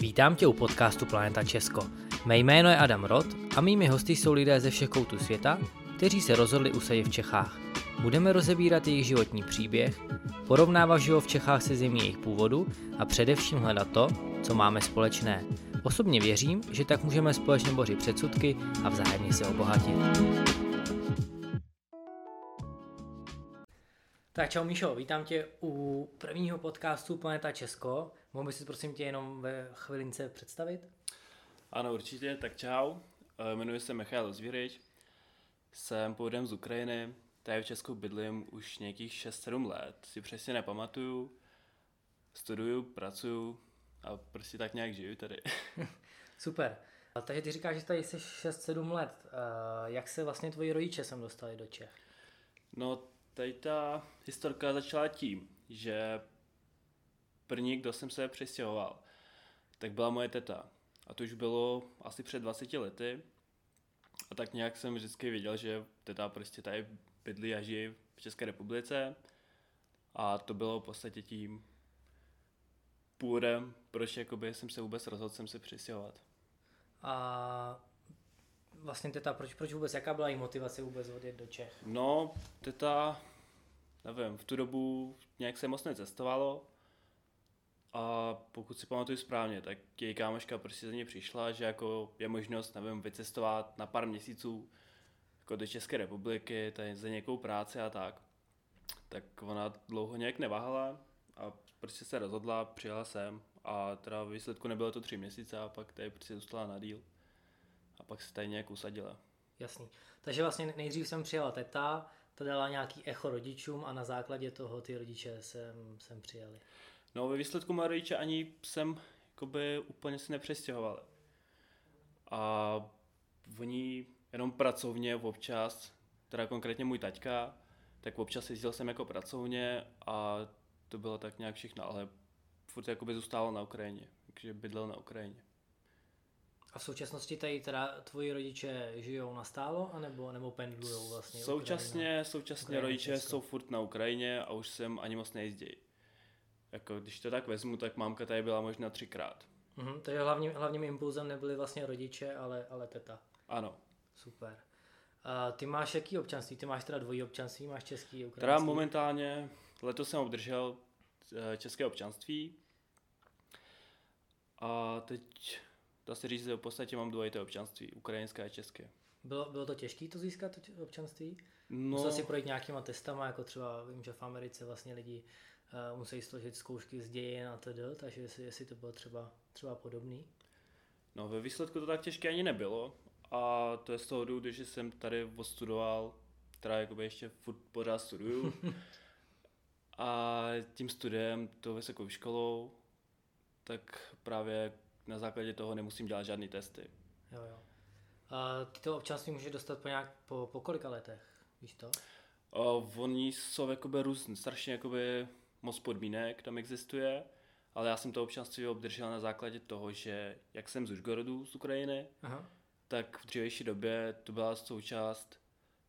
Vítám tě u podcastu Planeta Česko. Mé jméno je Adam Rod a mými hosty jsou lidé ze všech koutů světa, kteří se rozhodli usadit v Čechách. Budeme rozebírat jejich životní příběh, porovnávat život v Čechách se zemí jejich původu a především hledat to, co máme společné. Osobně věřím, že tak můžeme společně bořit předsudky a vzájemně se obohatit. Tak čau Míšo, vítám tě u prvního podcastu Planeta Česko. Mohl bys si prosím tě jenom ve chvilince představit? Ano, určitě, tak čau. Eh, jmenuji se Michal Zvířič, jsem původem z Ukrajiny, tady v Česku bydlím už nějakých 6-7 let, si přesně nepamatuju, studuju, pracuju a prostě tak nějak žiju tady. Super. Takže ty říkáš, že tady jsi 6-7 let. Uh, jak se vlastně tvoji rodiče sem dostali do Čech? No, tady ta historka začala tím, že první, kdo jsem se přistěhoval, tak byla moje teta. A to už bylo asi před 20 lety. A tak nějak jsem vždycky věděl, že teta prostě tady bydlí a žije v České republice. A to bylo v podstatě tím původem, proč jakoby jsem se vůbec rozhodl jsem se přistěhovat. A vlastně teta, proč, proč vůbec, jaká byla její motivace vůbec odjet do Čech? No, teta, nevím, v tu dobu nějak se moc necestovalo a pokud si pamatuju správně, tak její kámoška prostě za ně přišla, že jako je možnost, nevím, vycestovat na pár měsíců jako do České republiky, tady za nějakou práci a tak. Tak ona dlouho nějak neváhala a prostě se rozhodla, přijela sem a teda výsledku nebylo to tři měsíce a pak tady prostě zůstala na díl a pak se tady nějak usadila. Jasný. Takže vlastně nejdřív jsem přijela teta, to dala nějaký echo rodičům a na základě toho ty rodiče sem, sem přijali. No ve výsledku moje rodiče ani jsem jakoby úplně si nepřestěhovali. A oni jenom pracovně občas, teda konkrétně můj taťka, tak občas jezdil jsem jako pracovně a to bylo tak nějak všechno, ale furt jakoby zůstával na Ukrajině, takže bydlel na Ukrajině. A v současnosti tady teda tvoji rodiče žijou na stálo, anebo, nebo pendlujou vlastně? Současně, Ukrajina, současně Ukrajina, rodiče Česko. jsou furt na Ukrajině a už sem ani moc nejezdí. Jako, když to tak vezmu, tak mámka tady byla možná třikrát. Mhm, takže hlavním, hlavním impulzem nebyli vlastně rodiče, ale, ale teta. Ano. Super. A ty máš jaký občanství? Ty máš teda dvojí občanství, máš český, ukrajinský? Teda momentálně, letos jsem obdržel eh, české občanství. A teď, dá se říct, že v podstatě mám dvojité občanství, ukrajinské a české. Bylo, bylo to těžké to získat, to občanství? No, Musel si projít nějakýma testama, jako třeba vím, že v Americe vlastně lidi uh, musí složit zkoušky z dějin a td., takže jestli, jestli to bylo třeba, třeba podobný. No ve výsledku to tak těžké ani nebylo a to je z toho důvodu, že jsem tady odstudoval, teda jakoby ještě furt pořád studuju a tím studiem, to vysokou školou, tak právě na základě toho nemusím dělat žádný testy. Jo, jo. A ty to občanství může dostat po, nějak, po, po kolika letech, víš to? Uh, oni jsou jakoby různý, strašně jakoby moc podmínek tam existuje, ale já jsem to občanství obdržel na základě toho, že jak jsem z Užgorodu, z Ukrajiny, Aha. tak v dřívější době to byla součást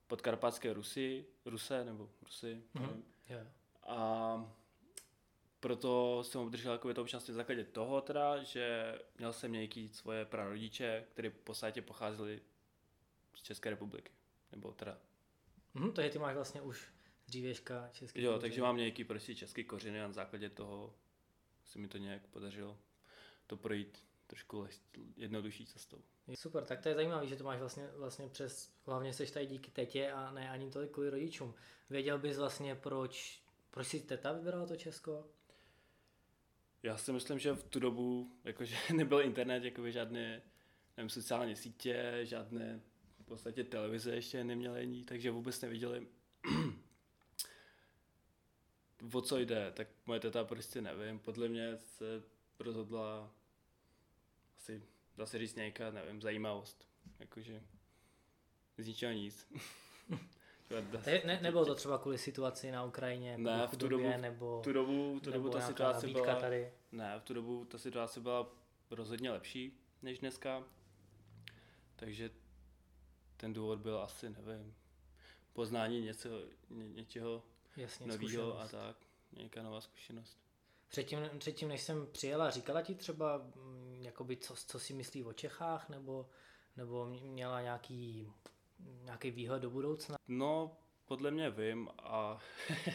podkarpatské Rusy, Ruse nebo Rusy, mm-hmm. nevím. Yeah. A proto jsem obdržel jako to občanství v základě toho teda, že měl jsem nějaký svoje prarodiče, které v podstatě pocházeli z České republiky. Nebo teda. To je ty máš vlastně už dřívěžka český Jo, kořeny. takže mám nějaký prostě český kořeny a na základě toho se mi to nějak podařilo to projít trošku jednodušší cestou. Super, tak to je zajímavé, že to máš vlastně, vlastně přes, hlavně seš tady díky tetě a ne ani tolik kvůli rodičům. Věděl bys vlastně, proč, proč si teta vybrala to Česko? Já si myslím, že v tu dobu jakože nebyl internet, jakoby žádné nevím, sociální sítě, žádné v podstatě televize ještě neměly ani, takže vůbec neviděli, o co jde. Tak moje teta prostě nevím, podle mě se rozhodla asi, dá se říct nějaká, nevím, zajímavost. Jakože z ničeho nic. Ne, ne, nebylo to třeba kvůli situaci na Ukrajině? Jako ne, v tu dobu, nebo, tu dobu, tu dobu ta situace byla, tady? Ne, v tu dobu ta situace byla rozhodně lepší než dneska. Takže ten důvod byl asi, nevím, poznání něco, ně, něčeho nového a tak, nějaká nová zkušenost. Předtím, předtím, než jsem přijela, říkala ti třeba, mm, jakoby co, co si myslí o Čechách, nebo, nebo měla nějaký, nějaký výhled do budoucna? No, podle mě vím a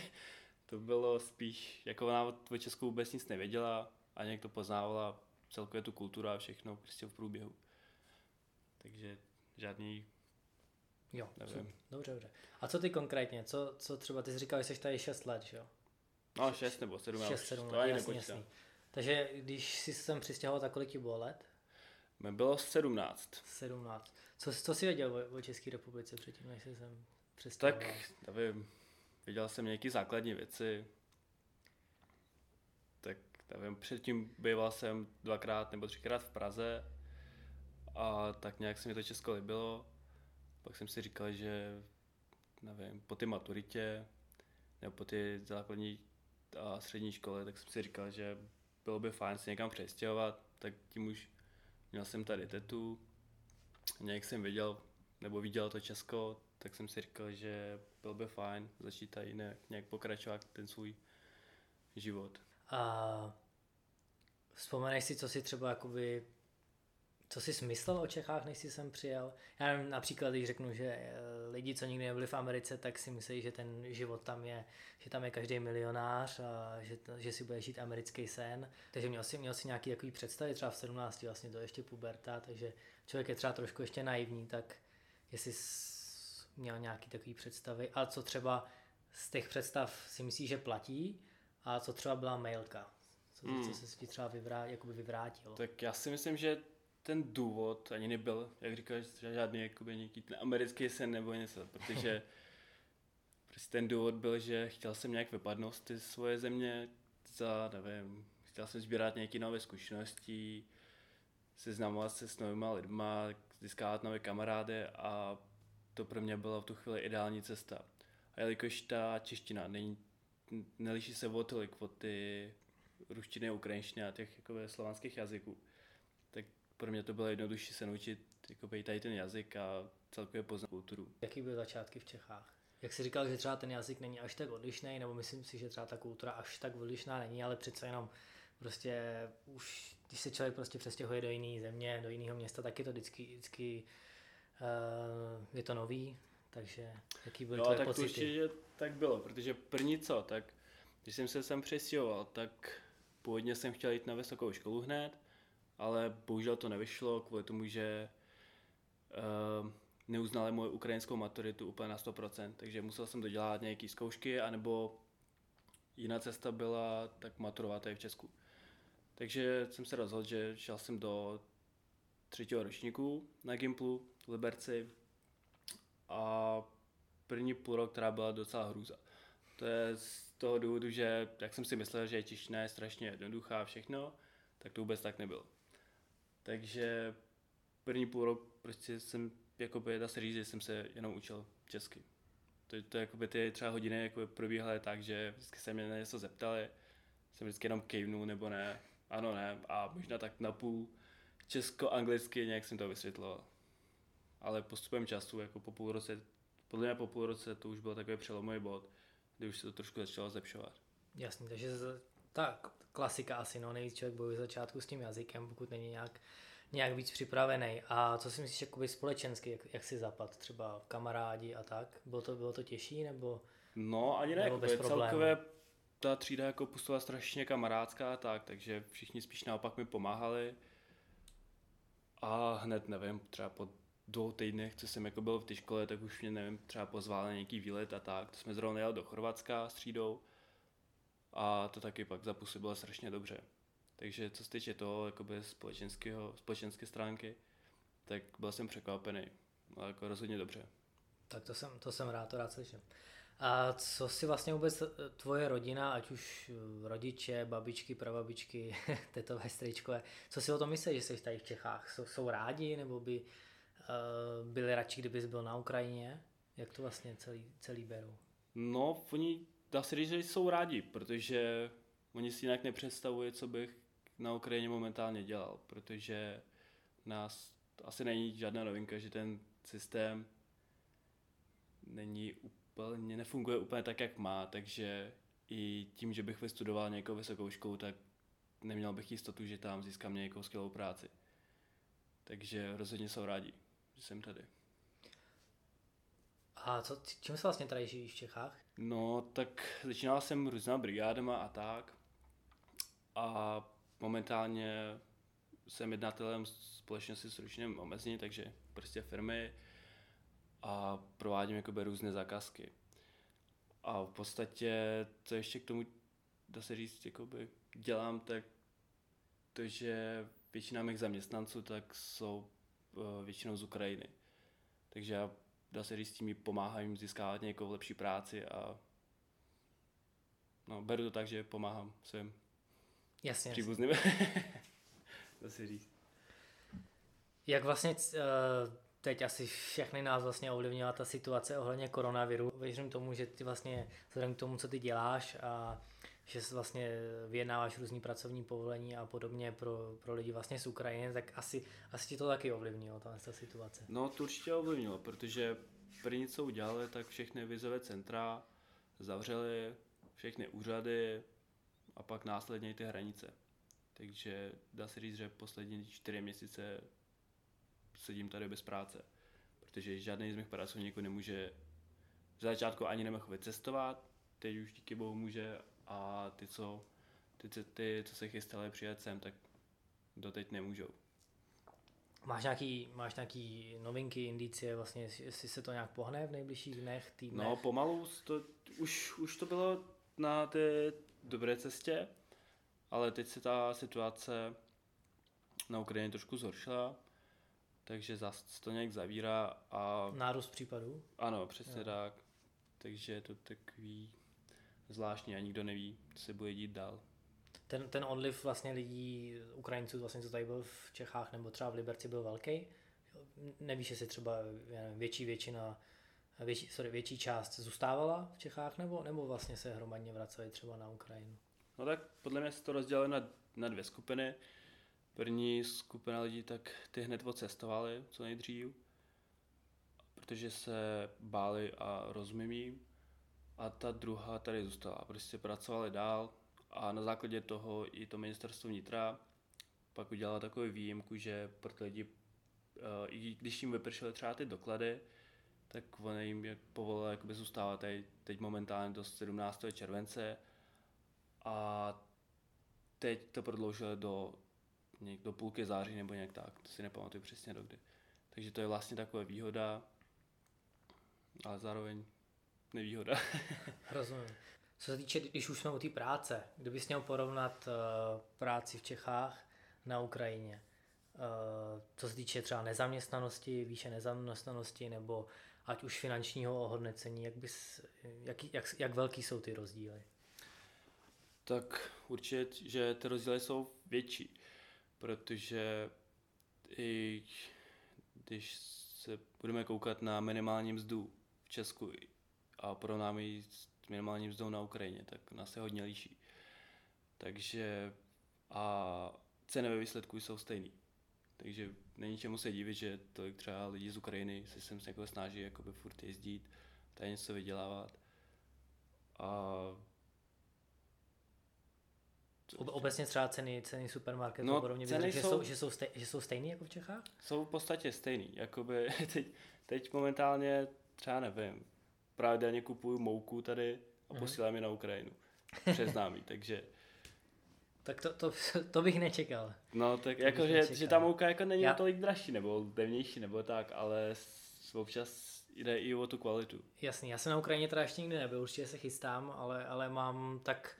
to bylo spíš, jako ona o Česku vůbec nic nevěděla, ani jak to poznávala, celkově tu kulturu a všechno prostě v průběhu. Takže žádný Jo, nevím. dobře, dobře. A co ty konkrétně? Co, co třeba, ty jsi říkal, že jsi tady 6 let, že jo? No 6 nebo 7, 6, 7 let, jasný, jasný. Takže když jsi sem přistěhoval, tak kolik ti bylo let? Mě bylo 17. 17. Co, co jsi věděl o, o České republice předtím, než jsi sem přistěhoval? Tak, nevím, viděl jsem nějaké základní věci. Tak, nevím, předtím býval jsem dvakrát nebo třikrát v Praze a tak nějak se mi to Česko líbilo. Pak jsem si říkal, že nevím, po té maturitě nebo po té základní a střední škole, tak jsem si říkal, že bylo by fajn se někam přestěhovat, tak tím už měl jsem tady tetu, nějak jsem viděl, nebo viděl to Česko, tak jsem si říkal, že bylo by fajn začít tady nějak, nějak pokračovat ten svůj život. A vzpomeneš si, co si třeba jakoby co jsi smyslel o Čechách, než jsi sem přijel? Já nevím, například, když řeknu, že eh, lidi, co nikdy nebyli v Americe, tak si myslí, že ten život tam je, že tam je každý milionář a že, že si bude žít americký sen. Takže měl si, měl si nějaký takový představy, třeba v 17 vlastně to ještě puberta, takže člověk je třeba trošku ještě naivní, tak jestli jsi měl nějaký takový představy. A co třeba z těch představ si myslíš, že platí a co třeba byla mailka? Co, hmm. co se ti třeba vyvrá, jakoby vyvrátilo? Tak já si myslím, že ten důvod ani nebyl, jak říkáš, žádný jakoby nějaký ten americký sen nebo něco, protože prostě ten důvod byl, že chtěl jsem nějak vypadnout z ty svoje země za, nevím, chtěl jsem sbírat nějaké nové zkušenosti, seznamovat se s novými lidma, získávat nové kamarády a to pro mě byla v tu chvíli ideální cesta. A jelikož ta čeština není, neliší se o tolik od ty ruštiny, ukrajinštiny a těch jakoby, slovanských jazyků, pro mě to bylo jednodušší se naučit jako tady ten jazyk a celkově poznat kulturu. Jaký byly začátky v Čechách? Jak jsi říkal, že třeba ten jazyk není až tak odlišný, nebo myslím si, že třeba ta kultura až tak odlišná není, ale přece jenom prostě už, když se člověk prostě přestěhuje do jiné země, do jiného města, tak je to vždycky, vždycky uh, je to nový, takže jaký byly no, tak pocity? určitě tak bylo, protože první co, tak když jsem se sem přestěhoval, tak původně jsem chtěl jít na vysokou školu hned, ale bohužel to nevyšlo kvůli tomu, že uh, neuznali moji ukrajinskou maturitu úplně na 100%, takže musel jsem dodělat nějaké zkoušky, anebo jiná cesta byla tak maturovat tady v Česku. Takže jsem se rozhodl, že šel jsem do třetího ročníku na Gimplu v Liberci a první půl rok, která byla docela hrůza. To je z toho důvodu, že jak jsem si myslel, že je je strašně jednoduchá a všechno, tak to vůbec tak nebylo. Takže první půl rok prostě jsem, jakoby, dá se říct, že jsem se jenom učil česky. To, to jakoby ty třeba hodiny jakoby probíhaly tak, že vždycky se mě na něco zeptali, jsem vždycky jenom kejvnul nebo ne, ano, ne, a možná tak na půl česko-anglicky nějak jsem to vysvětloval. Ale postupem času, jako po půl roce, podle mě po půl roce to už byl takový přelomový bod, kdy už se to trošku začalo zlepšovat. Jasně, takže tak klasika asi, no, nejvíc člověk bojuje začátku s tím jazykem, pokud není nějak, nějak víc připravený. A co si myslíš jakoby společensky, jak, jak si zapad, třeba kamarádi a tak? Bylo to, bylo to těžší nebo No, ani ne, nebo bez celkově ta třída jako působila strašně kamarádská a tak, takže všichni spíš naopak mi pomáhali. A hned, nevím, třeba po dvou týdnech, co jsem jako byl v té škole, tak už mě, nevím, třeba pozvali na nějaký výlet a tak. To jsme zrovna jeli do Chorvatska s třídou a to taky pak zapůsobilo strašně dobře. Takže co se týče toho jakoby společenského, společenské stránky, tak byl jsem překvapený, ale jako rozhodně dobře. Tak to jsem, to jsem rád, to rád slyším. A co si vlastně vůbec tvoje rodina, ať už rodiče, babičky, prababičky, tetové, strýčkové, co si o tom myslíš, že jsi tady v Čechách? Jsou, jsou rádi nebo by uh, byli radši, kdybys byl na Ukrajině? Jak to vlastně celý, celý berou? No, oni dá se říct, že jsou rádi, protože oni si jinak nepředstavují, co bych na Ukrajině momentálně dělal, protože nás asi není žádná novinka, že ten systém není úplně, nefunguje úplně tak, jak má, takže i tím, že bych vystudoval nějakou vysokou školu, tak neměl bych jistotu, že tam získám nějakou skvělou práci. Takže rozhodně jsou rádi, že jsem tady. A co, čím se vlastně tady žijí v Čechách? No, tak začínal jsem různá brigádama a tak. A momentálně jsem jednatelem společnosti s ručním omezení, takže prostě firmy a provádím jakoby různé zakázky. A v podstatě, co ještě k tomu, dá se říct, jakoby dělám, tak to, že většina mých zaměstnanců tak jsou uh, většinou z Ukrajiny. Takže já, dá se říct, tím pomáhám jim získávat nějakou lepší práci a no, beru to tak, že pomáhám svým jasně, příbuzným. dá se říct. Jak vlastně uh, teď asi všechny nás vlastně ovlivnila ta situace ohledně koronaviru. Věřím tomu, že ty vlastně vzhledem k tomu, co ty děláš a že vlastně vyjednáváš různý pracovní povolení a podobně pro, pro lidi vlastně z Ukrajiny, tak asi, asi ti to taky ovlivnilo, ta, ta situace. No to určitě ovlivnilo, protože první, co udělali, tak všechny vizové centra zavřeli, všechny úřady a pak následně i ty hranice. Takže dá se říct, že poslední čtyři měsíce sedím tady bez práce, protože žádný z mých pracovníků nemůže v začátku ani nemohl vycestovat, teď už díky bohu může a ty, co, ty, ty, ty, co se chystali přijet sem, tak doteď nemůžou. Máš nějaký, máš nějaký novinky, indicie, vlastně, jestli se to nějak pohne v nejbližších dnech, týdnech? No, pomalu, to, už, už to bylo na té dobré cestě, ale teď se ta situace na Ukrajině trošku zhoršila, takže zase to nějak zavírá a... Nárůst případů? Ano, přesně jo. tak. Takže je to takový zvláštní a nikdo neví, co se bude dít dál. Ten, ten odliv vlastně lidí, Ukrajinců, vlastně, co tady byl v Čechách nebo třeba v Liberci, byl velký. Nevíš, jestli třeba nevím, větší většina, větší, sorry, větší část zůstávala v Čechách nebo, nebo vlastně se hromadně vraceli třeba na Ukrajinu? No tak podle mě se to rozdělilo na, na dvě skupiny. První skupina lidí tak ty hned odcestovali co nejdřív, protože se báli a rozumím A ta druhá tady zůstala. Prostě pracovali dál a na základě toho i to ministerstvo vnitra pak udělalo takovou výjimku, že pro ty lidi, eh, i když jim vypršely třeba ty doklady, tak oni jim povolili jakoby zůstávat tady teď momentálně do 17. července a teď to prodloužili do nějak do půlky září nebo nějak tak, to si nepamatuju přesně dokdy. Takže to je vlastně taková výhoda, ale zároveň nevýhoda. Rozumím. Co se týče, když už jsme u té práce, kdybys měl porovnat uh, práci v Čechách na Ukrajině, uh, co se týče třeba nezaměstnanosti, výše nezaměstnanosti nebo ať už finančního ohodnocení, jak, bys, jak, jak, jak velký jsou ty rozdíly? Tak určitě, že ty rozdíly jsou větší protože i když se budeme koukat na minimální mzdu v Česku a porovnáme ji s minimální mzdou na Ukrajině, tak nás se hodně liší. Takže a ceny ve výsledku jsou stejný. Takže není čemu se divit, že tolik třeba lidí z Ukrajiny se sem se jako snaží jakoby furt jezdit, tady něco vydělávat. A Obecně třeba ceny, ceny supermarketu no, podobně, ceny že, jsou, jsou, že, jsou stej, že jsou stejný jako v Čechách? Jsou v podstatě stejný. Jakoby teď, teď momentálně třeba nevím, pravidelně kupuju mouku tady a mm. posílám ji na Ukrajinu. Přes námi, takže... Tak to, to, to bych nečekal. No, tak to jako, že, že ta mouka jako není Já... tolik dražší, nebo levnější, nebo tak, ale občas jde i o tu kvalitu. Jasný, já jsem na Ukrajině teda ještě nikdy nebyl, určitě se chystám, ale, ale mám tak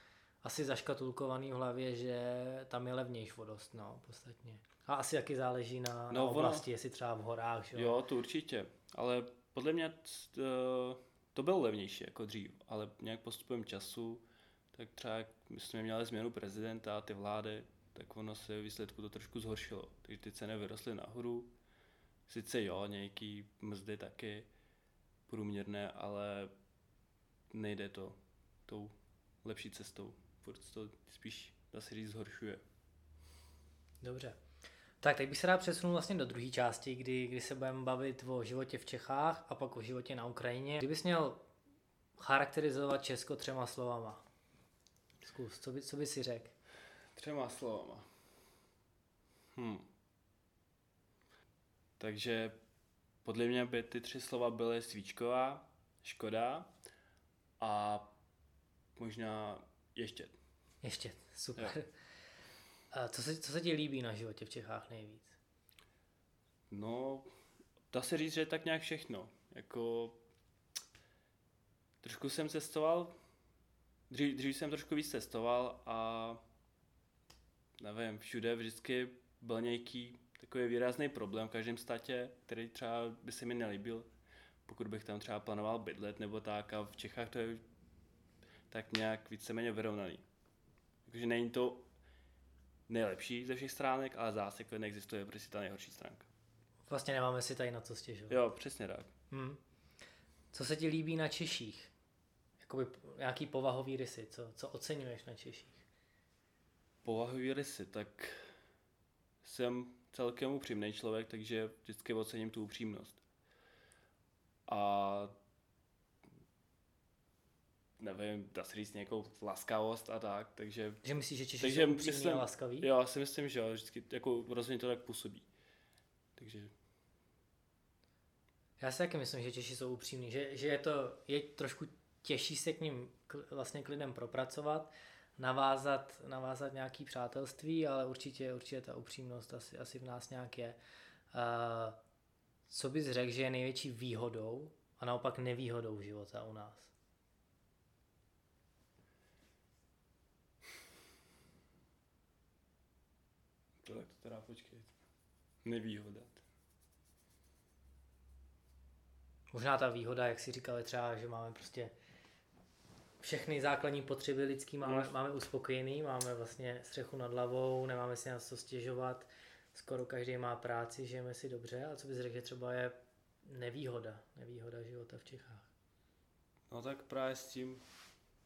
asi zaškatulkovaný v hlavě, že tam je levnější vodost, no, podstatně. A asi taky záleží na, no, na oblasti, ona... jestli třeba v horách, že jo? to určitě, ale podle mě to, to bylo levnější jako dřív, ale nějak postupem času, tak třeba jak jsme měli změnu prezidenta a ty vlády, tak ono se v výsledku to trošku zhoršilo. Takže ty ceny vyrostly nahoru, sice jo, nějaký mzdy taky průměrné, ale nejde to tou lepší cestou furt to spíš, dá se říct, zhoršuje. Dobře. Tak teď bych se rád přesunul vlastně do druhé části, kdy, kdy se budeme bavit o životě v Čechách a pak o životě na Ukrajině. Kdybys měl charakterizovat Česko třema slovama, zkus, co by, co by si řekl? Třema slovama. Hm. Takže podle mě by ty tři slova byly svíčková, škoda a možná ještě. Ještě, super. Jo. A co se, co se ti líbí na životě v Čechách nejvíc? No, dá se říct, že je tak nějak všechno. Jako, trošku jsem cestoval, dřív, dřív jsem trošku víc cestoval a nevím, všude vždycky byl nějaký takový výrazný problém v každém státě, který třeba by se mi nelíbil, pokud bych tam třeba plánoval bydlet nebo tak a v Čechách to je tak nějak víceméně vyrovnaný. Takže není to nejlepší ze všech stránek, ale zase jako neexistuje prostě ta nejhorší stránka. Vlastně nemáme si tady na to stěžovat. Jo, přesně tak. Hmm. Co se ti líbí na Češích? Jakoby nějaký povahový rysy, co, co oceňuješ na Češích? Povahový rysy, tak jsem celkem upřímný člověk, takže vždycky ocením tu upřímnost. A nevím, dá se říct nějakou laskavost a tak, takže... Že myslíš, že Češi takže jsou myslím, a laskaví? Jo, já si myslím, že jo, vždycky jako rozhodně to tak působí. Takže... Já si taky myslím, že Češi jsou upřímní, že, že je to, je trošku těžší se k ním vlastně k lidem propracovat, navázat, navázat nějaký přátelství, ale určitě, určitě ta upřímnost asi, asi v nás nějak je. Uh, co bys řekl, že je největší výhodou a naopak nevýhodou života u nás? Tak to teda počkej. Nevýhoda. Možná ta výhoda, jak si říkali třeba, že máme prostě všechny základní potřeby lidský máme, no. máme uspokojený, máme vlastně střechu nad hlavou, nemáme si na co stěžovat, skoro každý má práci, žijeme si dobře, a co bys řekl, že třeba je nevýhoda, nevýhoda života v Čechách? No tak právě s tím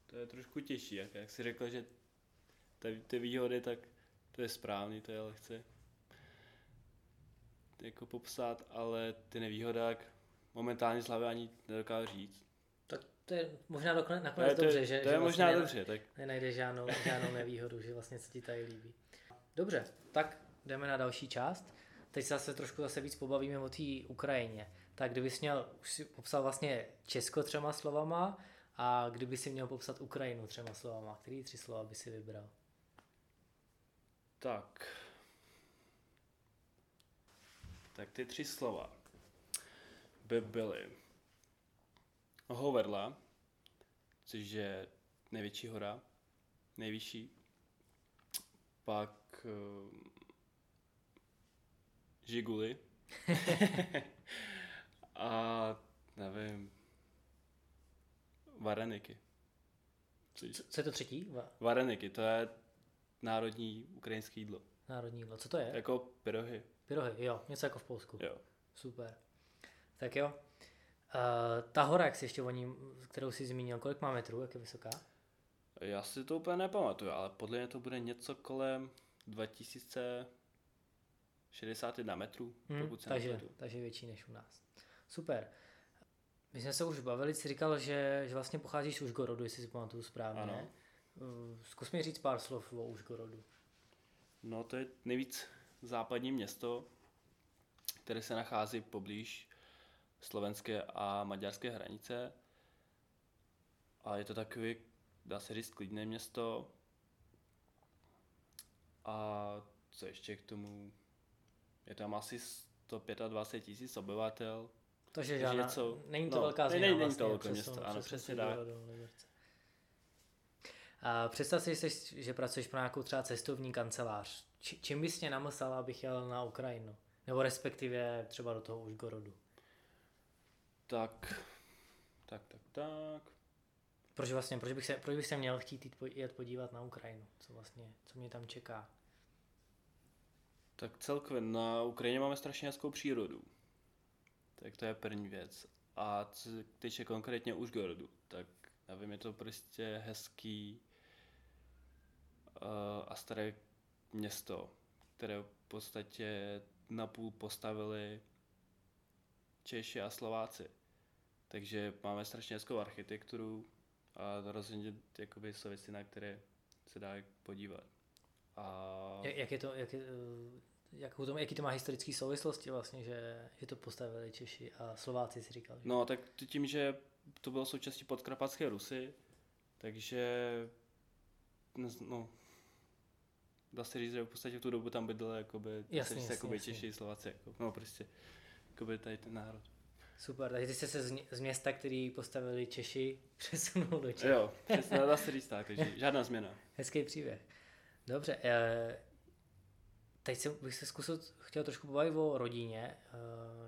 to je trošku těžší, jak, jak jsi řekl, že ty, ty výhody, tak to je správný, to je lehce jako popsat, ale ty nevýhody, jak momentálně z hlavy ani nedokážu říct. Tak to je možná dokonce, nakonec to, dobře, že To je že možná vlastně dobře, tak. Nenajde žádnou, žádnou nevýhodu, že vlastně se ti tady líbí. Dobře, tak jdeme na další část. Teď se zase trošku zase víc pobavíme o té Ukrajině. Tak kdybys měl, už si popsal vlastně Česko třema slovama a kdyby si měl popsat Ukrajinu třema slovama, který tři slova by si vybral? Tak. Tak ty tři slova by byly Hoverla, což je největší hora, nejvyšší. Pak uh, Žiguly. a nevím, Vareniky. Co, co je to třetí? Va- Vareniky, to je národní ukrajinské jídlo. Národní jídlo, co to je? Jako pyrohy. Pyrohy, jo, něco jako v Polsku. Jo. Super. Tak jo. Uh, ta hora, jak jsi ještě o ní, kterou jsi zmínil, kolik má metrů, jak je vysoká? Já si to úplně nepamatuju, ale podle mě to bude něco kolem 2061 metrů, hmm, takže, takže větší než u nás. Super. My jsme se už bavili, jsi říkal, že, že vlastně pocházíš z Užgorodu, jestli si pamatuju správně. Ano. Uh, zkus mi říct pár slov o Užgorodu. No to je nejvíc západní město, které se nachází poblíž slovenské a maďarské hranice. A je to takový, dá se říct, klidné město. A co ještě k tomu? Je tam asi 125 tisíc obyvatel. Takže žádná, něco, není to no, velká změna není, není to velké město, ano, přesně tak. A představ si, že pracuješ pro nějakou třeba cestovní kancelář. Č- čím bys mě namyslel, abych jel na Ukrajinu? Nebo respektive třeba do toho Užgorodu? Tak, tak, tak, tak. Proč vlastně, proč bych se, proč bych se měl chtít jít, jet podívat na Ukrajinu? Co vlastně, co mě tam čeká? Tak celkově na Ukrajině máme strašně hezkou přírodu. Tak to je první věc. A co se týče konkrétně Užgorodu, tak nevím, je to prostě hezký a staré město, které v podstatě napůl postavili Češi a Slováci. Takže máme strašně hezkou architekturu a rozhodně jakoby jsou věci, na které se dá podívat. A... Jak, jak je to, jak je, eh, jak to, jaký to má historické souvislosti vlastně, že, že to postavili Češi a Slováci si říkal. Že? No tak tím, že to bylo součástí podkrapatské Rusy, takže no, dá se říct, že v podstatě v tu dobu tam bydleli jakoby, jasný, jasný, jakoby jasný. Češi, Slováci, jako, no prostě, jakoby tady ten národ. Super, takže ty jsi se z, z města, který postavili Češi, přesunul do Čech. Jo, přesně, dá se říct tak, takže žádná změna. Hezký příběh. Dobře, e, teď jsem, bych se zkusil, chtěl trošku pobavit o rodině. E,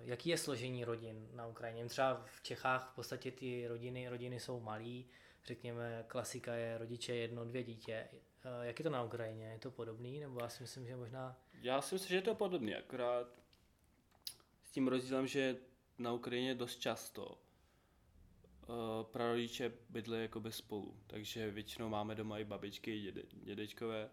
jaký je složení rodin na Ukrajině? Třeba v Čechách v podstatě ty rodiny, rodiny jsou malý, řekněme, klasika je rodiče jedno, dvě dítě. Eh, jak je to na Ukrajině? Je to podobný? Nebo já si myslím, že možná... Já si myslím, že je to podobný, akorát s tím rozdílem, že na Ukrajině dost často uh, prarodiče bydlí jako bez spolu, takže většinou máme doma i babičky, děde, dědečkové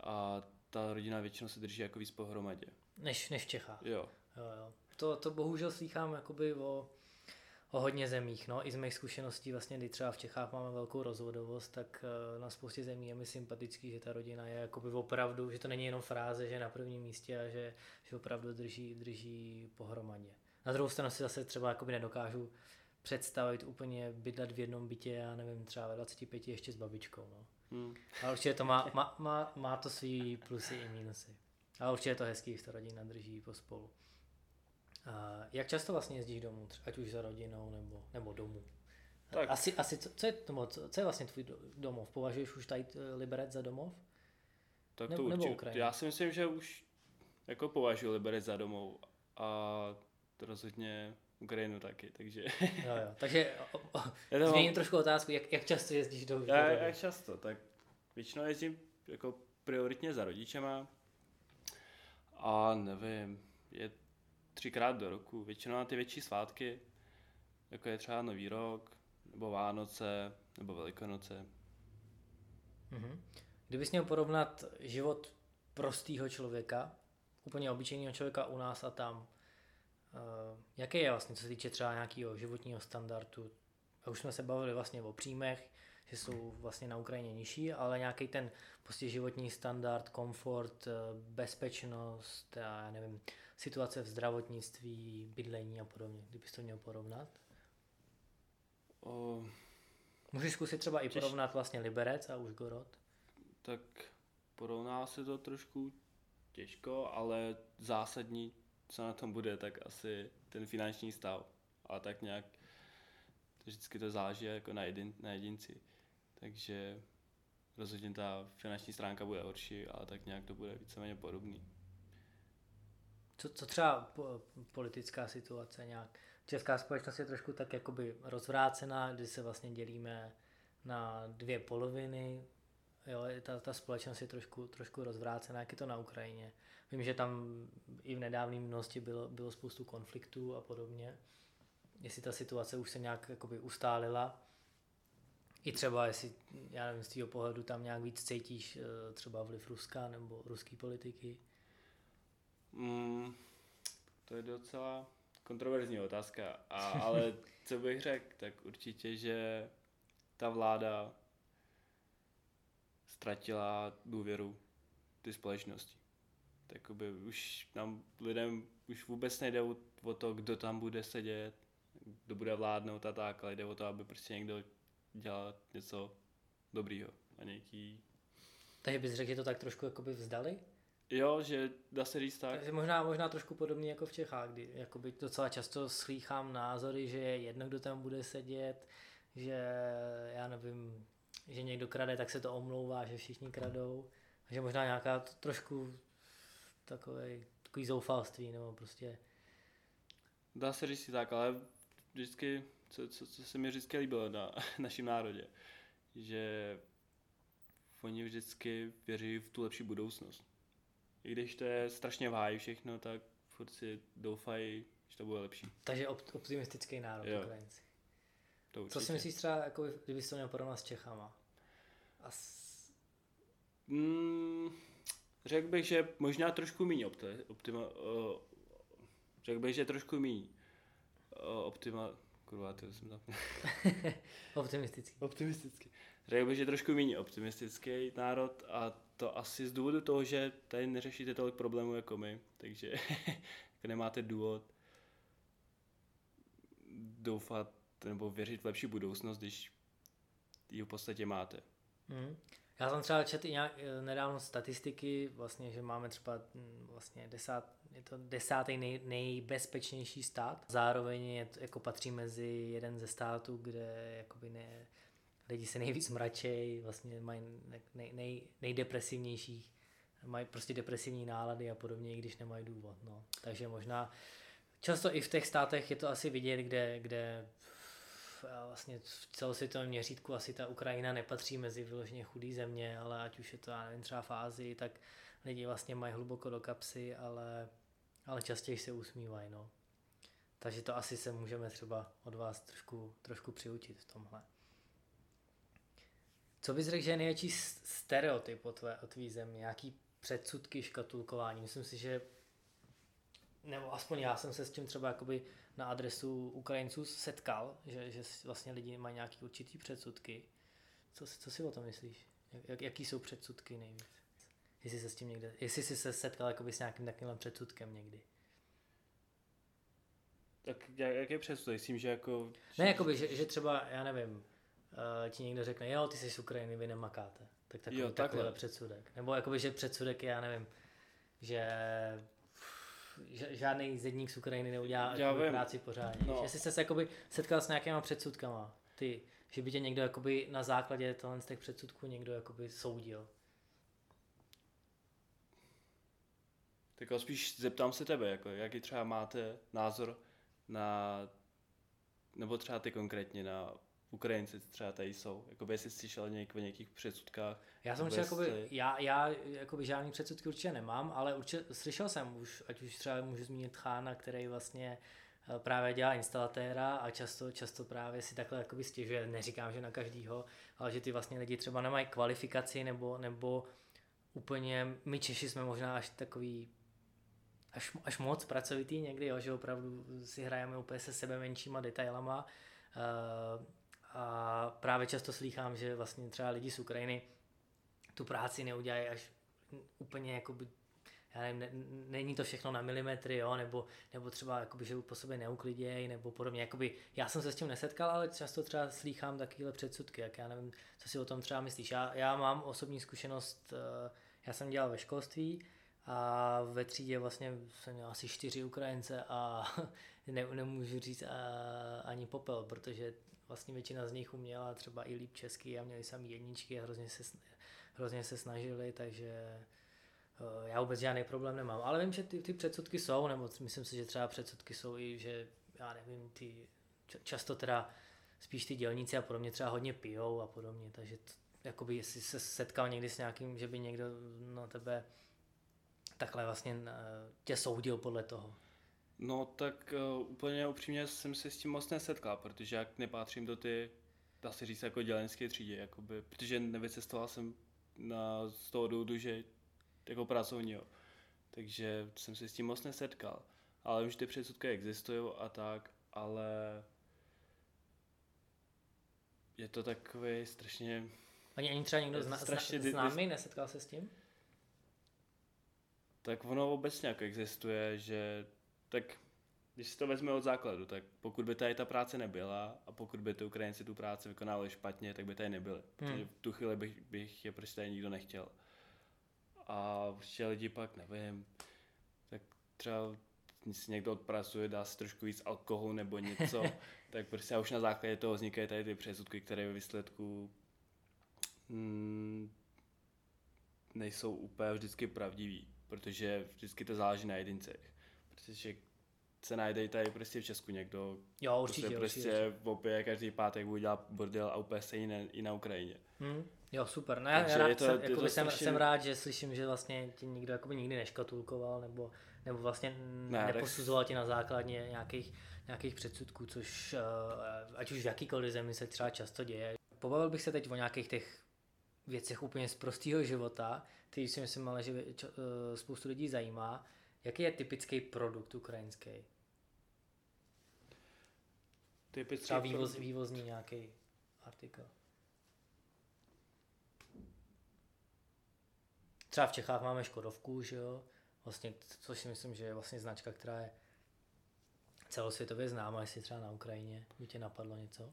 a ta rodina většinou se drží jako víc pohromadě. Než, než v Čechách. Jo. jo, jo. To, to bohužel slychám jakoby o o hodně zemích. No. I z mých zkušeností, vlastně, kdy třeba v Čechách máme velkou rozvodovost, tak eh, na spoustě zemí je mi sympatický, že ta rodina je jakoby opravdu, že to není jenom fráze, že je na prvním místě a že, že opravdu drží, drží pohromadě. Na druhou stranu si zase třeba jakoby nedokážu představit úplně bydlet v jednom bytě, já nevím, třeba ve 25 ještě s babičkou. No. Hmm. Ale určitě to má, má, má, má to svý plusy i minusy. Ale určitě je to hezký, když ta rodina drží pospolu. A jak často vlastně jezdíš domů, ať už za rodinou nebo, nebo domů? Tak. Asi, asi co, co, je, co, co je vlastně tvůj domov? Považuješ už tady eh, Liberec za domov? Tak to ne, nebo určitě. Já si myslím, že už jako považuji Liberec za domov a to rozhodně Ukrajinu taky, takže... jo, jo. Takže o, o, změním trošku otázku, jak, jak často jezdíš do, já, Jak často, tak většinou jezdím jako prioritně za rodičema a nevím, je třikrát do roku, většinou na ty větší svátky, jako je třeba Nový rok, nebo Vánoce, nebo Velikonoce. Mm-hmm. Kdybys měl porovnat život prostého člověka, úplně obyčejného člověka u nás a tam, uh, jaký je vlastně, co se týče třeba nějakého životního standardu, a už jsme se bavili vlastně o příjmech, že jsou vlastně na Ukrajině nižší, ale nějaký ten prostě životní standard, komfort, eh, bezpečnost, já nevím, situace v zdravotnictví, bydlení a podobně, kdybys to měl porovnat? O... Můžeš zkusit třeba i porovnat vlastně Liberec a Užgorod? Tak porovná se to trošku těžko, ale zásadní, co na tom bude, tak asi ten finanční stav. A tak nějak vždycky to záleží jako na, jedin, na jedinci. Takže rozhodně ta finanční stránka bude horší, ale tak nějak to bude víceméně podobný. Co, co třeba po, politická situace nějak? Česká společnost je trošku tak jakoby rozvrácená, kdy se vlastně dělíme na dvě poloviny. Jo, ta, ta společnost je trošku, trošku rozvrácená, jak je to na Ukrajině. Vím, že tam i v nedávné minulosti bylo, bylo spoustu konfliktů a podobně. Jestli ta situace už se nějak jakoby ustálila, i třeba, jestli, já nevím, z tvého pohledu tam nějak víc cítíš eh, třeba vliv Ruska nebo ruské politiky? Mm, to je docela kontroverzní otázka, a, ale co bych řekl, tak určitě, že ta vláda ztratila důvěru ty společnosti. Takoby už nám lidem už vůbec nejde o to, kdo tam bude sedět, kdo bude vládnout a tak, ale jde o to, aby prostě někdo dělal něco dobrýho a nějaký... Takže bys řekl, že to tak trošku jakoby vzdali? Jo, že dá se říct tak. Takže možná, možná trošku podobně jako v Čechách, kdy jakoby docela často slýchám názory, že je jedno, kdo tam bude sedět, že já nevím, že někdo krade, tak se to omlouvá, že všichni kradou. že možná nějaká trošku takový, takový zoufalství, nebo prostě... Dá se říct tak, ale vždycky, co, co, co se mi vždycky líbilo na našem národě, že oni vždycky věří v tu lepší budoucnost i když to je strašně váj všechno, tak furt si doufají, že to bude lepší. Takže optimistický národ jo. Ukrajinci. To Co si myslíš třeba, jako kdyby to měl porovnat s Čechama? A s... mm, řekl bych, že možná trošku méně opti- optima, uh, řekl bych, že trošku méně uh, optima, kurva, to jsem tam. Optimistický. Optimistický. Řekl bych, že trošku méně optimistický národ a to asi z důvodu toho, že tady neřešíte tolik problémů jako my, takže nemáte důvod doufat nebo věřit v lepší budoucnost, když ji v podstatě máte. Mm. Já jsem třeba četl nějak, eh, nedávno statistiky, vlastně, že máme třeba hm, vlastně desát, je to desátý nej, nejbezpečnější stát. Zároveň je to, jako patří mezi jeden ze států, kde jakoby ne, lidi se nejvíc mračej, vlastně mají nej, nej, nejdepresivnější, mají prostě depresivní nálady a podobně, i když nemají důvod. No. Takže možná často i v těch státech je to asi vidět, kde, kde vlastně v celosvětovém měřítku asi ta Ukrajina nepatří mezi vyloženě chudý země, ale ať už je to, já nevím, třeba v Ázii, tak lidi vlastně mají hluboko do kapsy, ale, ale častěji se usmívají, no. Takže to asi se můžeme třeba od vás trošku, trošku přiučit v tomhle. Co bys řekl, že je největší stereotyp o, tvé, o tvý zemi? Nějaký předsudky, škatulkování? Myslím si, že nebo aspoň já jsem se s tím třeba jakoby na adresu Ukrajinců setkal, že, že vlastně lidi mají nějaký určitý předsudky. Co, co si o tom myslíš? Jak, jaký jsou předsudky nejvíc? Jestli se s tím někde, jestli jsi se setkal jakoby s nějakým takovým předsudkem někdy. Tak jak je předsudek? Myslím, že jako... Ne, jakoby, že, že třeba, já nevím, uh, ti někdo řekne, jo, ty jsi z Ukrajiny, vy nemakáte. Tak takový, jo, takový předsudek. Nebo jakoby, že předsudek je, já nevím, že žádný zedník z Ukrajiny neudělá Já vím. práci pořádně. No. Jestli jsi se jakoby setkal s nějakýma předsudkama, ty, že by tě někdo jakoby na základě tohle z těch předsudků někdo jakoby soudil. Tak spíš zeptám se tebe, jako, jaký třeba máte názor na, nebo třeba ty konkrétně na Ukrajinci třeba tady jsou? Jakoby jestli slyšel něk, o nějakých předsudkách? Já jsem určitě, jakoby, já, já jakoby žádný předsudky určitě nemám, ale určitě slyšel jsem už, ať už třeba můžu zmínit Chána, který vlastně eh, právě dělá instalatéra a často, často právě si takhle jakoby stěžuje, neříkám, že na každýho, ale že ty vlastně lidi třeba nemají kvalifikaci nebo, nebo úplně, my Češi jsme možná až takový až, až moc pracovitý někdy, jo, že opravdu si hrajeme úplně se sebe menšíma detailama. Uh, a právě často slýchám, že vlastně třeba lidi z Ukrajiny tu práci neudělají až úplně jakoby já nevím, ne, není to všechno na milimetry, jo, nebo, nebo třeba jakoby, že po sobě neuklidějí, nebo podobně. Jakoby, já jsem se s tím nesetkal, ale často třeba slýchám takovéhle předsudky, jak já nevím, co si o tom třeba myslíš. Já, já mám osobní zkušenost, eh, já jsem dělal ve školství a ve třídě vlastně jsem měl asi čtyři Ukrajince a ne, nemůžu říct a, eh, ani popel, protože vlastně většina z nich uměla třeba i líp česky a měli sami jedničky a hrozně se, hrozně se snažili, takže eh, já vůbec žádný problém nemám. Ale vím, že ty, ty předsudky jsou, nebo myslím si, že třeba předsudky jsou i, že já nevím, ty často teda spíš ty dělníci a podobně třeba hodně pijou a podobně, takže to, jakoby jestli se setkal někdy s nějakým, že by někdo na tebe takhle vlastně eh, tě soudil podle toho. No tak uh, úplně upřímně jsem se s tím moc nesetkal, protože jak nepatřím do ty, dá se říct, jako dělenské třídy, jakoby, protože nevycestoval jsem na, z toho důvodu, že jako pracovního. Takže jsem se s tím moc nesetkal. Ale už ty předsudky existují a tak, ale je to takový strašně... Ani, ani třeba někdo zna, strašně zna, známý nesetkal se s tím? Tak ono obecně jako existuje, že tak když si to vezme od základu, tak pokud by tady ta práce nebyla a pokud by ty Ukrajinci tu práci vykonávali špatně, tak by tady nebyli. Hmm. Protože v tu chvíli bych, bych je prostě tady nikdo nechtěl. A určitě lidi pak, nevím, tak třeba si někdo odpracuje, dá si trošku víc alkoholu nebo něco, tak prostě a už na základě toho vznikají tady ty přesudky, které ve výsledku mm, nejsou úplně vždycky pravdivý, protože vždycky to záleží na jedincech že se najde tady prostě v Česku někdo, jo, určitě, se prostě určitě. opět každý pátek bude dělat bordel a úplně stejně i na Ukrajině. Hmm. Jo, super. No, já, rád, to, jsem, to jsem, strašně... jsem, rád, že slyším, že vlastně tě nikdo jakoby nikdy neškatulkoval nebo, nebo vlastně ne, neposuzoval tě na základně nějakých, nějakých předsudků, což uh, ať už v jakýkoliv zemi se třeba často děje. Pobavil bych se teď o nějakých těch věcech úplně z prostého života, který si myslím ale, že uh, spoustu lidí zajímá. Jaký je typický produkt ukrajinský? Typický Třeba vývoz, produkt. vývozní nějaký artikl. Třeba v Čechách máme Škodovku, že jo? Vlastně, což si myslím, že je vlastně značka, která je celosvětově známa, jestli třeba na Ukrajině. By tě napadlo něco?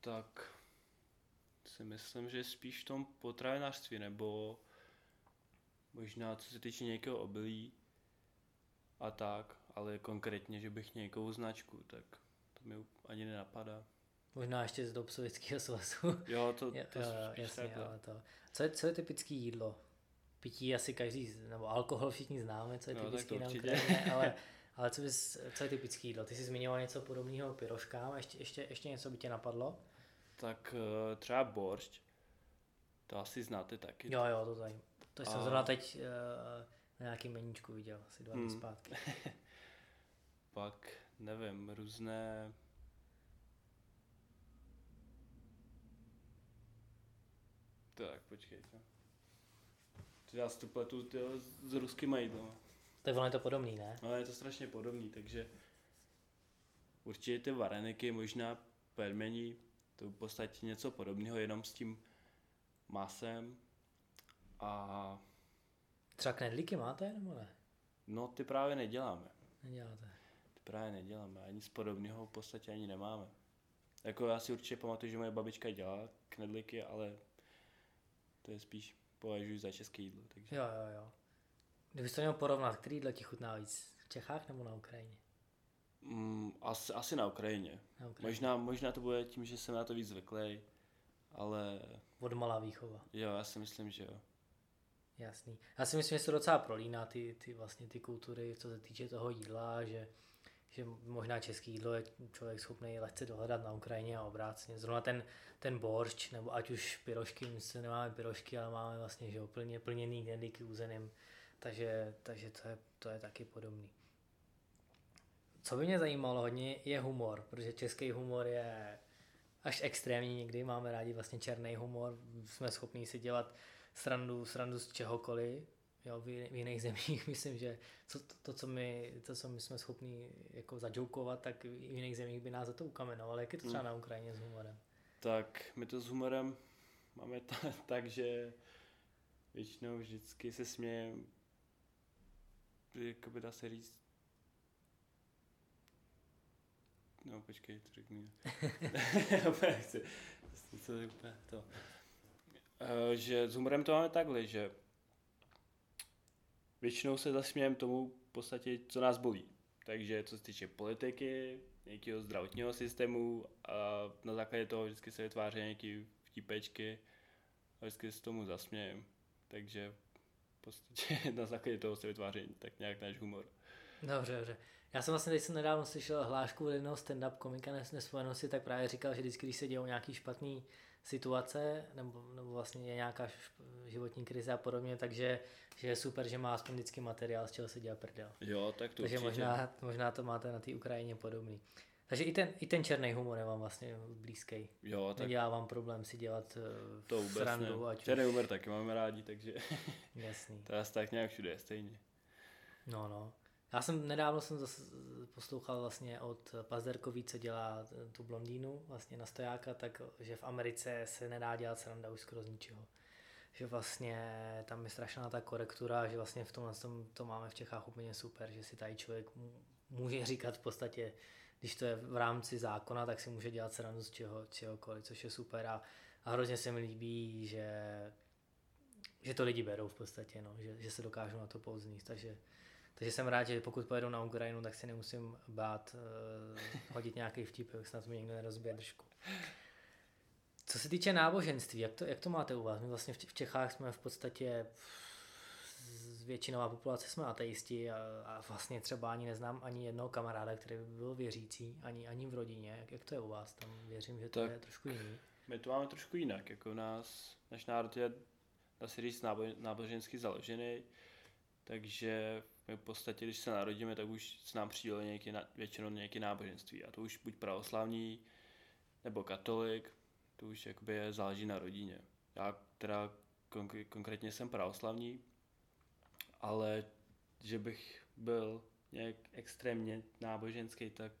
Tak si myslím, že spíš v tom potravinářství, nebo možná co se týče nějakého obilí, a tak, ale konkrétně, že bych nějakou značku, tak to mi ani nenapadá. Možná ještě z dob Sovětského svazu. Jo, to, to, jo, jasně, ale to. Co je, co je typický jídlo? Pití asi každý, nebo alkohol všichni známe, co je no, typický na Ukrajině, ale, ale co, bys, co je typický jídlo? Ty jsi zmiňoval něco podobného pyroškám, ještě, ještě, ještě něco by tě napadlo? Tak uh, třeba boršť, to asi znáte taky. Jo, jo, to tady. To jsem zrovna teď uh, na nějakém meníčku viděl, asi dva dny hmm. zpátky. Pak, nevím, různé Tak, počkejte. Já si to pletu tyjo, s ruskýma jídlama. Tak ono je to podobný, ne? No, je to strašně podobný, takže určitě ty vareniky, možná pelmení, to je v podstatě něco podobného, jenom s tím masem a... Třeba knedlíky máte, nebo ne? No, ty právě neděláme. Neděláte. Ty právě neděláme, ani z podobného v podstatě ani nemáme. Jako já si určitě pamatuju, že moje babička dělá knedlíky, ale to je spíš považuji za české jídlo. Takže. Jo, jo, jo. Kdybyste to měl porovnat, který jídlo ti chutná víc? V Čechách nebo na Ukrajině? Mm, asi, asi na Ukrajině. na Ukrajině. Možná, možná to bude tím, že jsem na to víc zvyklý, ale... Od malá výchova. Jo, já si myslím, že jo. Jasný. Já si myslím, že se docela prolíná ty, ty vlastně ty kultury, co se týče toho jídla, že že možná český jídlo je člověk schopný lehce dohledat na Ukrajině a obráceně. Zrovna ten, ten boršč, nebo ať už pyrošky, my se nemáme pyrošky, ale máme vlastně že plně, plněný knedlíky uzeným, takže, takže to, je, to je taky podobný. Co by mě zajímalo hodně je humor, protože český humor je až extrémní někdy, máme rádi vlastně černý humor, jsme schopni si dělat srandu, srandu z čehokoliv, Jo, v, v jiných zemích myslím, že co, to, to, co my, to, co my jsme schopni jako zajoukovat, tak v jiných zemích by nás za to ukamenovali. Jak je to třeba hmm. na Ukrajině s humorem? Tak my to s humorem máme t- tak, že většinou vždycky se smějeme, jako by dá se říct, no počkej, to řekni. to. Uh, že s humorem to máme takhle, že většinou se zasmějeme tomu v podstatě, co nás bolí. Takže co se týče politiky, nějakého zdravotního systému a na základě toho vždycky se vytváří nějaké vtipečky a vždycky se tomu zasmějem. Takže v podstatě na základě toho se vytváří tak nějak náš humor. Dobře, dobře. Já jsem vlastně teď jsem nedávno slyšel hlášku jednoho stand-up komika nespojenosti, tak právě říkal, že vždycky, když se dějou nějaký špatný situace, nebo, nebo vlastně je nějaká životní krize a podobně, takže že je super, že má aspoň vždycky materiál, z čeho se dělá prdel. Jo, tak to Takže možná, možná to máte na té Ukrajině podobný. Takže i ten, i ten černý humor je vám vlastně blízký. Jo, tak... Nedělá vám problém si dělat uh, to vůbec srandu. Ne. Ať černý humor taky máme rádi, takže Jasný. to je tak nějak všude stejně. No, no. Já jsem nedávno jsem zase poslouchal vlastně od Pazderkový, co dělá tu blondýnu vlastně na stojáka, tak že v Americe se nedá dělat sranda už skoro z ničeho. Že vlastně tam je strašná ta korektura, že vlastně v tomhle tom to máme v Čechách úplně super, že si tady člověk může říkat v podstatě, když to je v rámci zákona, tak si může dělat srandu z čeho, čehokoliv, což je super a, a hrozně se mi líbí, že, že to lidi berou v podstatě, no, že, že se dokážou na to pouznít, takže takže jsem rád, že pokud pojedu na Ukrajinu, tak si nemusím bát uh, hodit nějaký vtip, snad mi někdo nerozbije držku. Co se týče náboženství, jak to, jak to máte u vás? My vlastně v Čechách jsme v podstatě většinová populace jsme ateisti a, a vlastně třeba ani neznám ani jednoho kamaráda, který by byl věřící, ani, ani v rodině. Jak, jak to je u vás? Tam věřím, že to tak je trošku jiný. My to máme trošku jinak. Jako nás, náš národ je, dá se říct, nábožensky založený, takže my v podstatě, když se narodíme, tak už s nám přijde nějaký, většinou nějaké náboženství. A to už buď pravoslavní, nebo katolik, to už jakoby je, záleží na rodině. Já teda konkr- konkrétně jsem pravoslavní, ale že bych byl nějak extrémně náboženský, tak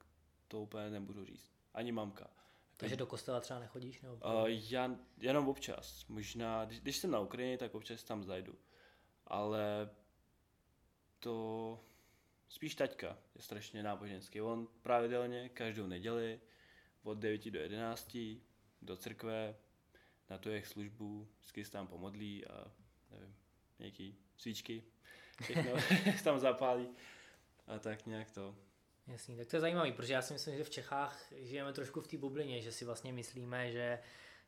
to úplně nebudu říct. Ani mamka. Takže do kostela třeba nechodíš? Nebo... Uh, já jenom občas. Možná, když, když jsem na Ukrajině, tak občas tam zajdu ale to spíš taťka je strašně náboženský. On pravidelně každou neděli od 9 do 11 do církve na tu jejich službu, vždycky se tam pomodlí a nevím, nějaký svíčky, všechno tam zapálí a tak nějak to. Jasný, tak to je zajímavé, protože já si myslím, že v Čechách žijeme trošku v té bublině, že si vlastně myslíme, že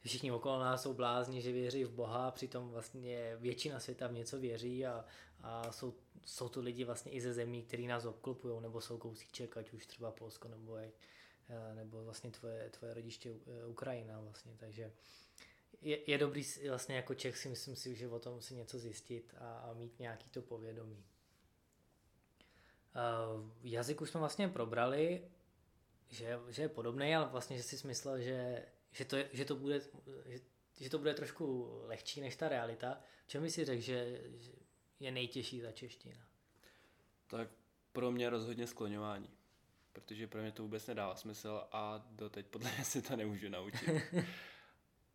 všichni okolo nás jsou blázni, že věří v Boha, přitom vlastně většina světa v něco věří a, a jsou, jsou to lidi vlastně i ze zemí, který nás obklopují, nebo jsou kousíček, ať už třeba Polsko, nebo, je, nebo vlastně tvoje, tvoje rodiště Ukrajina vlastně, takže je, je dobrý vlastně jako Čech si myslím si, že o tom si něco zjistit a, a mít nějaký to povědomí. Uh, jazyk už jsme vlastně probrali, že, že je podobný, ale vlastně, že si myslel, že, že, to, je, že, to bude, že, že to bude trošku lehčí než ta realita. Čemu si řekl, že, že je nejtěžší ta čeština? Tak pro mě rozhodně skloňování. Protože pro mě to vůbec nedává smysl a doteď podle mě si to nemůžu naučit.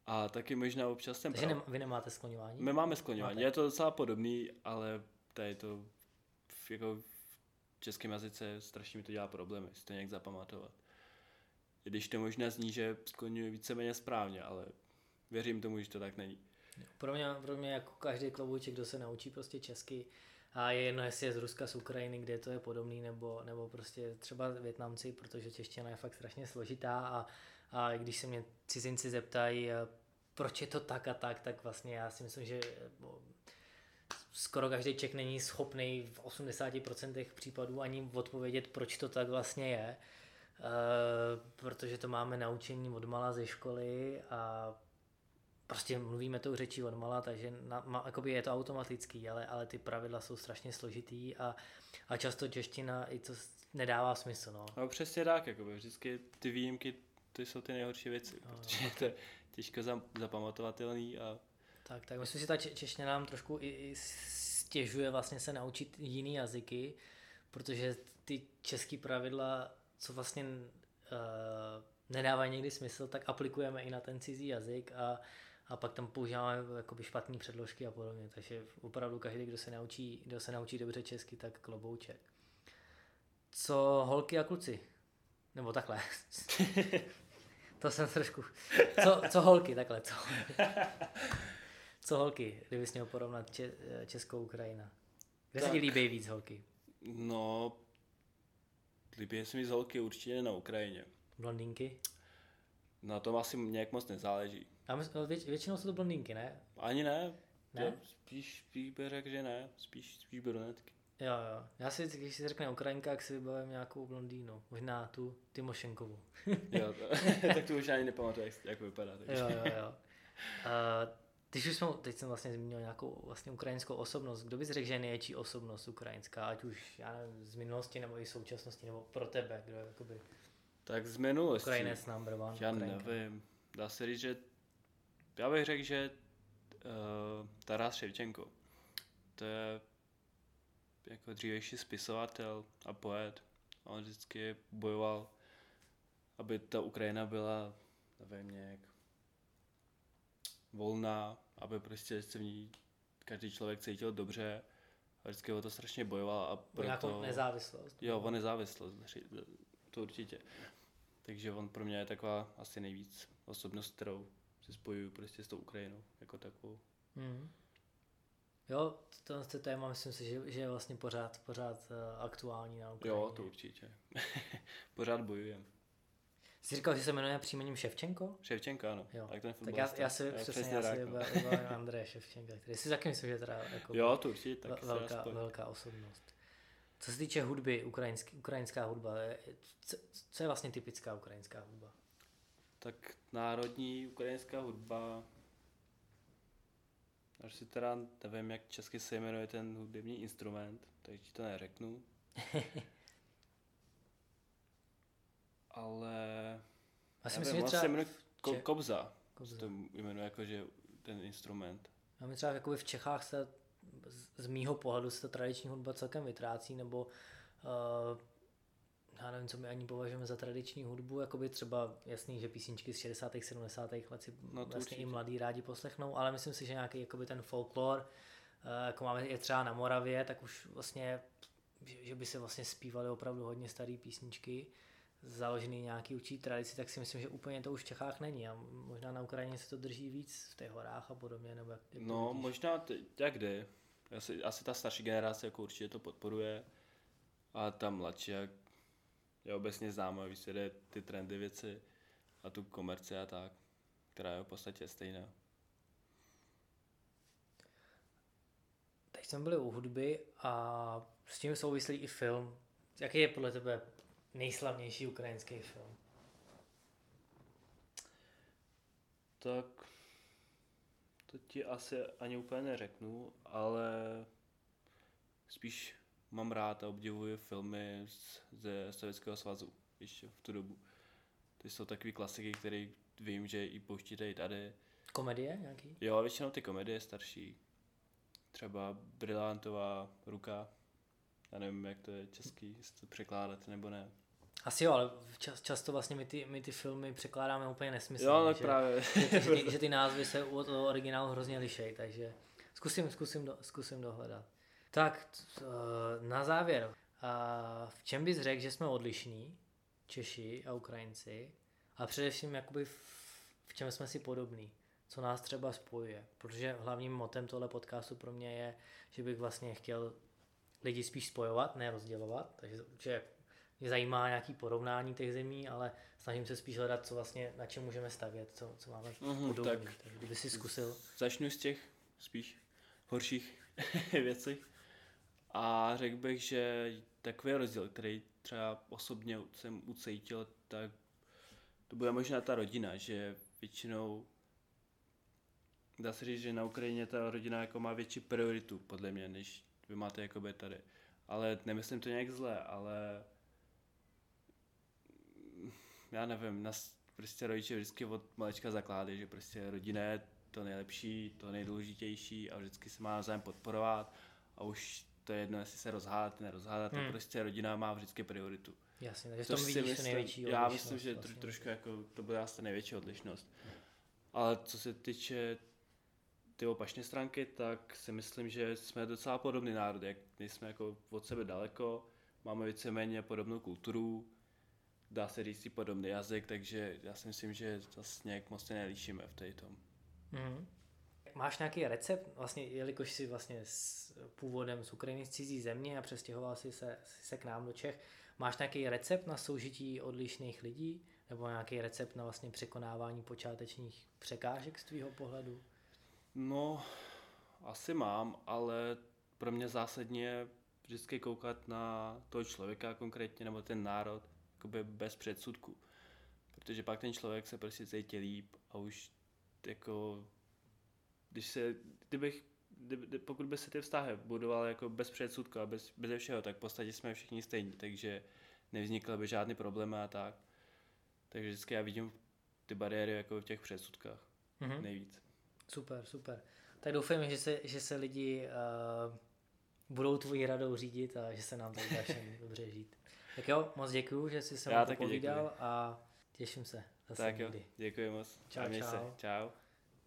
A taky možná občas jsem Takže prav... vy nemáte skloňování? My máme skloňování, máte. je to docela podobný, ale tady to v, jako v českém jazyce strašně mi to dělá problémy, si to nějak zapamatovat. Když to možná zní, že skloňuji víceméně správně, ale věřím tomu, že to tak není. Pro mě, pro mě jako každý klobouček, kdo se naučí prostě česky, a je jedno, jestli je z Ruska, z Ukrajiny, kde to je podobný, nebo, nebo prostě třeba Větnamci, protože čeština je fakt strašně složitá a a když se mě cizinci zeptají, eh, proč je to tak a tak, tak vlastně já si myslím, že eh, skoro každý Čech není schopný v 80% případů ani odpovědět, proč to tak vlastně je. Protože to máme naučení od mala ze školy a prostě mluvíme tou řečí od mala, takže na, ma, je to automatický, ale, ale ty pravidla jsou strašně složitý a, a často čeština i to nedává smysl. No, no přesně tak, jakoby, vždycky ty výjimky to jsou ty nejhorší věci, no, protože to je těžko zapamatovatelný a... Tak, tak myslím, že ta čeština nám trošku i, i stěžuje vlastně se naučit jiný jazyky, protože ty český pravidla, co vlastně nedávají někdy smysl, tak aplikujeme i na ten cizí jazyk a, a pak tam používáme jakoby špatné předložky a podobně. Takže opravdu každý, kdo se naučí, kdo se naučí dobře česky, tak klobouček. Co holky a kluci? Nebo takhle. To jsem trošku... Co, co holky, takhle, co Co holky, kdybys měl porovnat če, Českou Ukrajina? Kde tak. se ti líbí víc holky? No, líbí se mi z holky určitě na Ukrajině. Blondýnky? Na tom asi nějak moc nezáleží. A my, věč, většinou jsou to blondýnky, ne? Ani ne. Ne? spíš, spíš bych řekl, že ne. Spíš, spíš brunetky. Jo, jo. Já si, když si řekne Ukrajinka, jak si vybavím nějakou blondýnu. Možná tu Timošenkovu. jo, to, tak tu už ani nepamatuju, jak, jak vypadá. Takže. Jo, jo, jo. Uh, když už jsme, teď jsem vlastně zmínil nějakou vlastně ukrajinskou osobnost, kdo bys řekl, že je největší osobnost ukrajinská, ať už já nevím, z minulosti nebo i současnosti, nebo pro tebe, kdo je jakoby... Tak z minulosti. Ukrajinec number one. Já Ukrajinka. nevím. Dá se říct, že já bych řekl, že uh, Taras Ševčenko. To je jako dřívější spisovatel a poet. On vždycky bojoval, aby ta Ukrajina byla, nevím, nějak volná, aby prostě se v ní každý člověk cítil dobře a vždycky o to strašně bojoval a proto... Nějakou nezávislost. Jo, o nezávislost, to určitě. Takže on pro mě je taková asi nejvíc osobnost, kterou si spojuju prostě s tou Ukrajinou jako takovou. Mm. Jo, to, to téma myslím si, že, že je vlastně pořád, pořád uh, aktuální na Ukrajině. Jo, to určitě. pořád bojujeme. Jsi říkal, že se jmenuje příjmením Ševčenko? Ševčenko, ano. Jo. Tak, ten tak já, já si já přesně, já si vybavím Andreje Ševčenka, který si taky myslím, že je teda jako jo, to určitě, tak velká, velká osobnost. Co se týče hudby, ukrajinský, ukrajinská hudba, co, co je vlastně typická ukrajinská hudba? Tak národní ukrajinská hudba Až si teda nevím, jak česky se jmenuje ten hudební instrument, takže ti to neřeknu. Ale... Já si myslím, že třeba... se jmenuje ko- kobza. kobza. To jmenuje jako, že ten instrument. Já myslím, že v Čechách se z mýho pohledu se ta tradiční hudba celkem vytrácí, nebo uh, já nevím, co my ani považujeme za tradiční hudbu, jako by třeba jasný, že písničky z 60. 70. let si no vlastně určitě. i mladí rádi poslechnou, ale myslím si, že nějaký jakoby ten folklor jako máme je třeba na Moravě, tak už vlastně, že by se vlastně zpívaly opravdu hodně staré písničky, založený nějaký určitý tradici, tak si myslím, že úplně to už v Čechách není a možná na Ukrajině se to drží víc v těch horách a podobně. Nebo jak, jak no, vidíš? možná t- jak jde. Asi, asi ta starší generace jako určitě to podporuje a ta mladší, jak je obecně známá, víš, ty trendy věci a tu komerci a tak, která je v podstatě stejná. Teď jsme byli u hudby a s tím souvislý i film. Jaký je podle tebe nejslavnější ukrajinský film? Tak to ti asi ani úplně neřeknu, ale spíš mám rád a obdivuji filmy ze Sovětského svazu ještě v tu dobu. Ty jsou takový klasiky, které vím, že i pouštíte i tady. Komedie nějaký? Jo, většinou ty komedie starší. Třeba Brillantová ruka. Já nevím, jak to je český, jestli to překládat nebo ne. Asi jo, ale čas, často vlastně my ty, my ty filmy překládáme úplně nesmyslně. Jo, tak že, právě. Že, že, ty, že ty názvy se od toho originálu hrozně lišejí, takže zkusím, zkusím, do, zkusím dohledat. Tak, na závěr, v čem bys řekl, že jsme odlišní, Češi a Ukrajinci, a především jakoby v, v čem jsme si podobní, co nás třeba spojuje, protože hlavním motem tohle podcastu pro mě je, že bych vlastně chtěl lidi spíš spojovat, ne rozdělovat, takže určitě mě zajímá nějaký porovnání těch zemí, ale snažím se spíš hledat, co vlastně, na čem můžeme stavět, co, co máme mm, podobný. Tak, tak kdyby si zkusil. Začnu z těch spíš horších věcí. A řekl bych, že takový rozdíl, který třeba osobně jsem ucítil, tak to bude možná ta rodina, že většinou dá se říct, že na Ukrajině ta rodina jako má větší prioritu, podle mě, než vy máte jakoby tady. Ale nemyslím to nějak zle, ale já nevím, nás prostě rodiče vždycky od malička zakládají, že prostě rodina je to nejlepší, to nejdůležitější a vždycky se má navzájem podporovat a už to je jedno, jestli se rozhádat, nerozhádat, hmm. to prostě rodina má vždycky prioritu. Jasně, takže to vidíš myslím, největší odlišnost. Já myslím, že vlastně. trošku jako, to bude asi největší odlišnost. Ale co se týče ty opačné stránky, tak si myslím, že jsme docela podobný národ, jak nejsme jako od sebe daleko, máme víceméně podobnou kulturu, dá se říct podobný jazyk, takže já si myslím, že zase nějak moc se nelíšíme v té tom. Mm. Máš nějaký recept, vlastně, jelikož jsi vlastně s původem z Ukrajiny, z cizí země a přestěhoval jsi se, se k nám do Čech, máš nějaký recept na soužití odlišných lidí? Nebo nějaký recept na vlastně překonávání počátečních překážek z tvýho pohledu? No, asi mám, ale pro mě zásadně je vždycky koukat na toho člověka konkrétně, nebo ten národ, jakoby bez předsudku. Protože pak ten člověk se prostě cítí líp a už jako, když se, kdybych, kdyby, pokud by se ty vztahy budovaly jako bez předsudku a bez, bez všeho, tak v podstatě jsme všichni stejní, takže nevznikly by žádný problém a tak. Takže vždycky já vidím ty bariéry jako v těch předsudkách mm-hmm. nejvíc. Super, super. Tak doufám, že se, že se lidi uh, budou tvojí radou řídit a že se nám tady všem dobře žít. Tak jo, moc děkuju, že jsi se mnou povídal a těším se zase tak někdy. jo, děkuji moc. Čau, čau. Se. Čau.